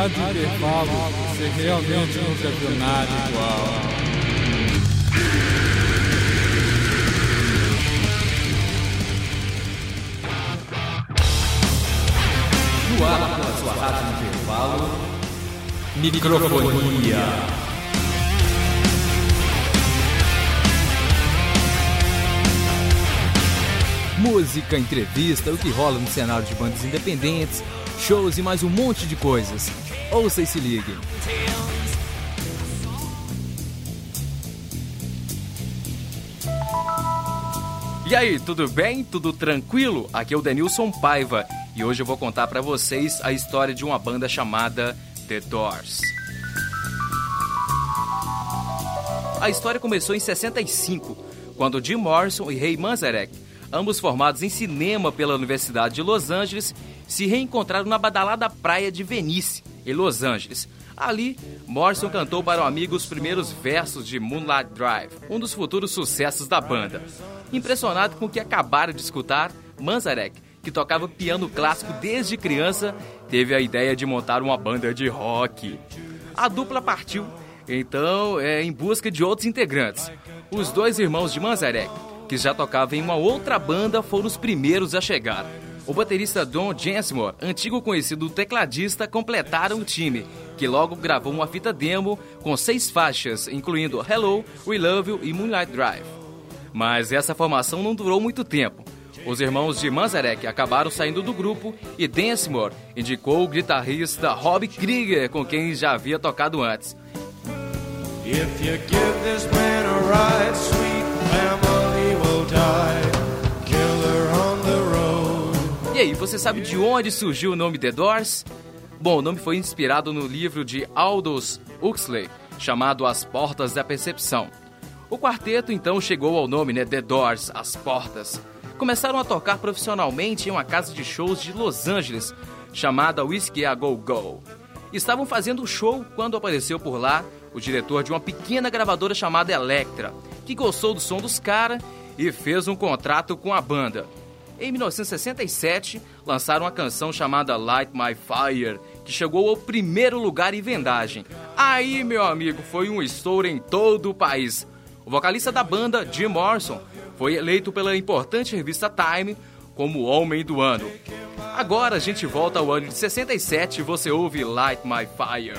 Rádio Intervalo, você realmente nunca viu nada igual. No ar pela sua rádio intervalo, microfonia. Música, entrevista, o que rola no cenário de bandas independentes, shows e mais um monte de coisas. Ouça e se ligue. E aí, tudo bem? Tudo tranquilo? Aqui é o Denilson Paiva e hoje eu vou contar para vocês a história de uma banda chamada The Doors. A história começou em 65, quando Jim Morrison e Ray Manzarek ambos formados em cinema pela Universidade de Los Angeles, se reencontraram na badalada praia de Venice, em Los Angeles. Ali, Morrison cantou para o amigo os primeiros versos de Moonlight Drive, um dos futuros sucessos da banda. Impressionado com o que acabaram de escutar, Manzarek, que tocava piano clássico desde criança, teve a ideia de montar uma banda de rock. A dupla partiu, então, é, em busca de outros integrantes. Os dois irmãos de Manzarek, que já tocava em uma outra banda, foram os primeiros a chegar. O baterista Don Jensimore, antigo conhecido tecladista, completaram o time, que logo gravou uma fita demo com seis faixas, incluindo Hello, We Love You e Moonlight Drive. Mas essa formação não durou muito tempo. Os irmãos de Manzarek acabaram saindo do grupo e Densmore indicou o guitarrista Rob Krieger, com quem já havia tocado antes. If you give this man a ride, sweet e aí, você sabe de onde surgiu o nome The Doors? Bom, o nome foi inspirado no livro de Aldous Huxley, chamado As Portas da Percepção. O quarteto então chegou ao nome, né, The Doors, As Portas. Começaram a tocar profissionalmente em uma casa de shows de Los Angeles, chamada Whiskey A Go Go. Estavam fazendo show quando apareceu por lá o diretor de uma pequena gravadora chamada Electra, que gostou do som dos caras e fez um contrato com a banda. Em 1967, lançaram uma canção chamada Light My Fire, que chegou ao primeiro lugar em vendagem. Aí, meu amigo, foi um estouro em todo o país. O vocalista da banda, Jim Morrison, foi eleito pela importante revista Time como Homem do Ano. Agora a gente volta ao ano de 67 e você ouve Light My Fire.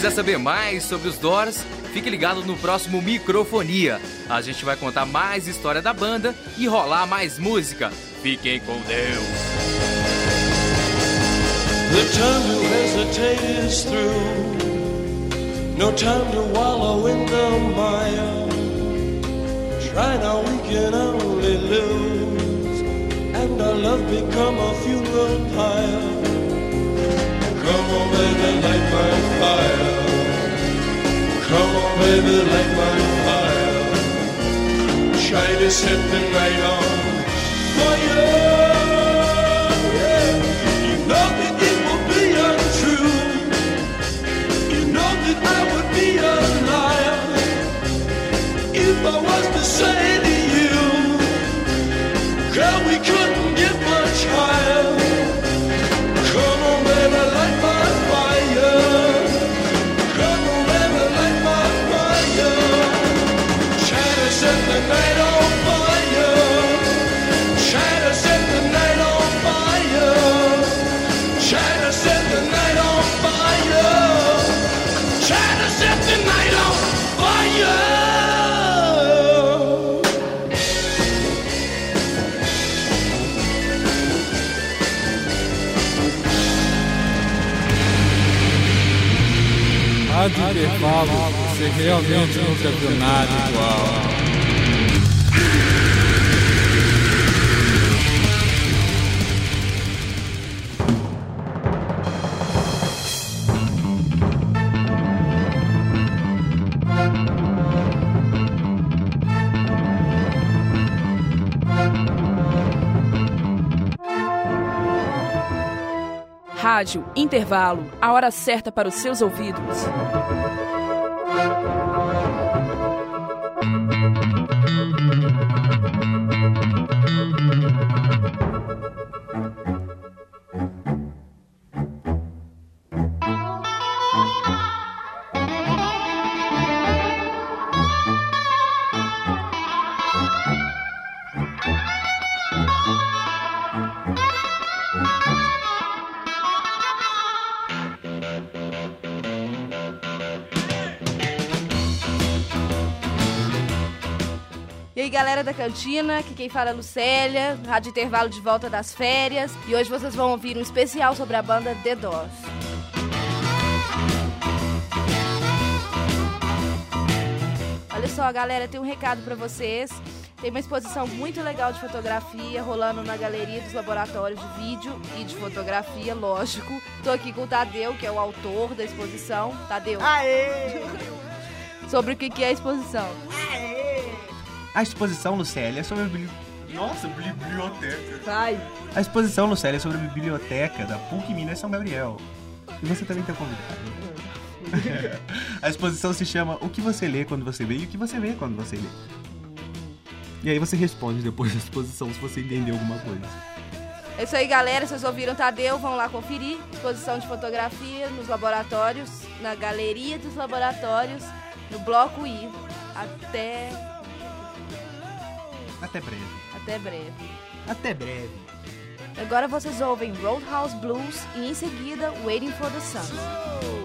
Quiser saber mais sobre os Doors, fique ligado no próximo Microfonia. A gente vai contar mais história da banda e rolar mais música. Fiquem com Deus. The time to hesitate is through. No time to wallow in the mire. Try now, we can only lose. And our love become a funeral pyre. Come on, baby, light my fire. Come on, baby, light my fire. Try to set the night on fire. Intervalo, você realmente nunca viu nada igual. Rádio Intervalo, a hora certa para os seus ouvidos. Galera da cantina, aqui quem fala é Lucélia, Rádio Intervalo de volta das férias. E hoje vocês vão ouvir um especial sobre a banda The Doors. Olha só, galera, tem um recado pra vocês. Tem uma exposição muito legal de fotografia rolando na Galeria dos Laboratórios de Vídeo e de Fotografia, lógico. Tô aqui com o Tadeu, que é o autor da exposição. Tadeu. Aê! Sobre o que que é a exposição. A exposição, Lucélia, é sobre a bibli... Nossa, biblioteca. Vai. A exposição, Lucélia, é sobre a biblioteca da PUC Minas São Gabriel. E você também tem convidado. a exposição se chama O que você lê quando você vê e o que você vê quando você lê. E aí você responde depois da exposição se você entender alguma coisa. É isso aí, galera. Vocês ouviram Tadeu, vão lá conferir. Exposição de fotografia nos laboratórios, na Galeria dos Laboratórios, no Bloco I. Até, Até breve. até breve. Até breve. Agora vocês ouvem Roadhouse Blues e em seguida Waiting for the Sun.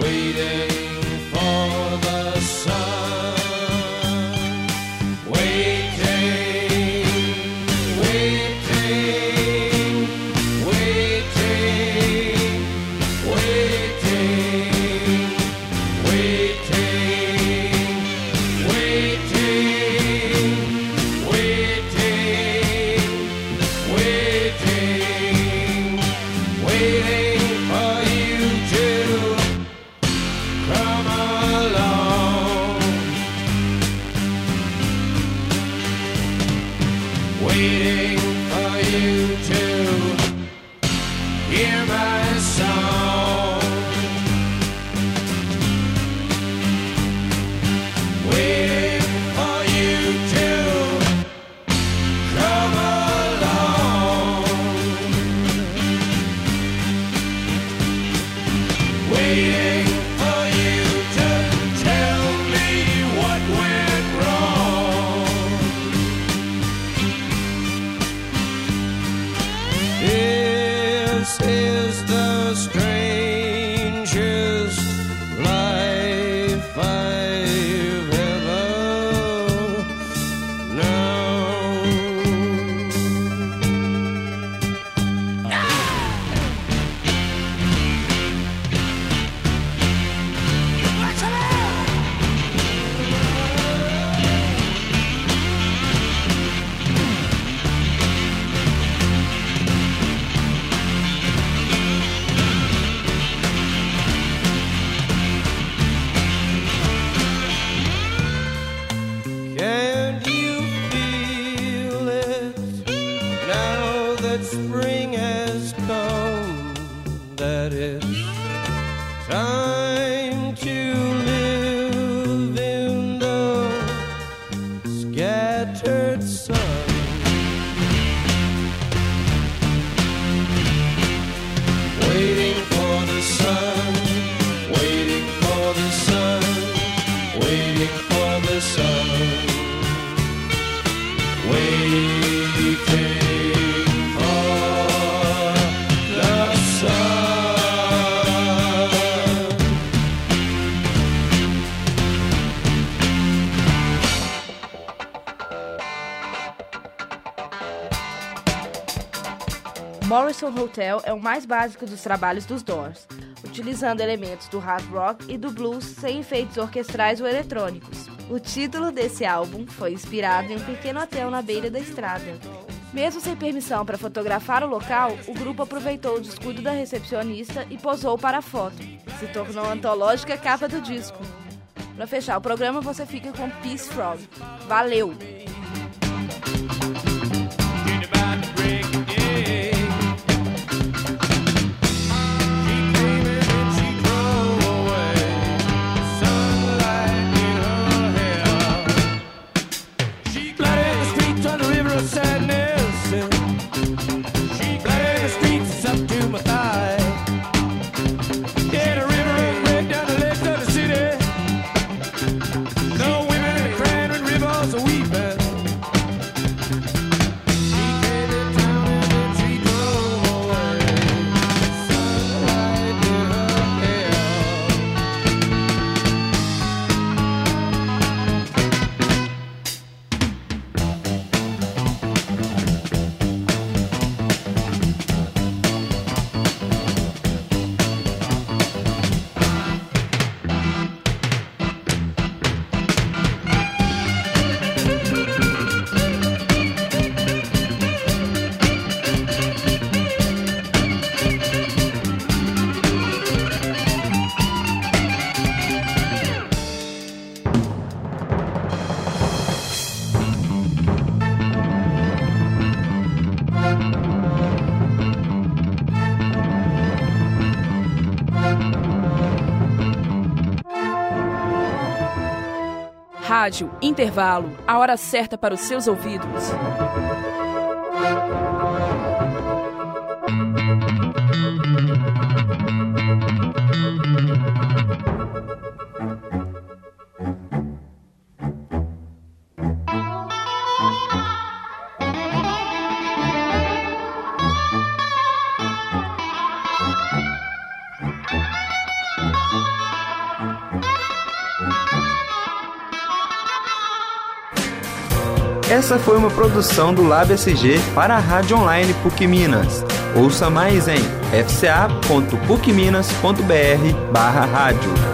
Waiting Hotel é o mais básico dos trabalhos dos Doors, utilizando elementos do hard rock e do blues sem efeitos orquestrais ou eletrônicos. O título desse álbum foi inspirado em um pequeno hotel na beira da estrada. Mesmo sem permissão para fotografar o local, o grupo aproveitou o descuido da recepcionista e posou para a foto. Se tornou a antológica capa do disco. Para fechar o programa, você fica com Peace Frog. Valeu! on the river of sand. Rádio Intervalo, a hora certa para os seus ouvidos. Essa foi uma produção do Lab SG para a Rádio Online PUC Minas. Ouça mais em fca.pucminas.br barra rádio.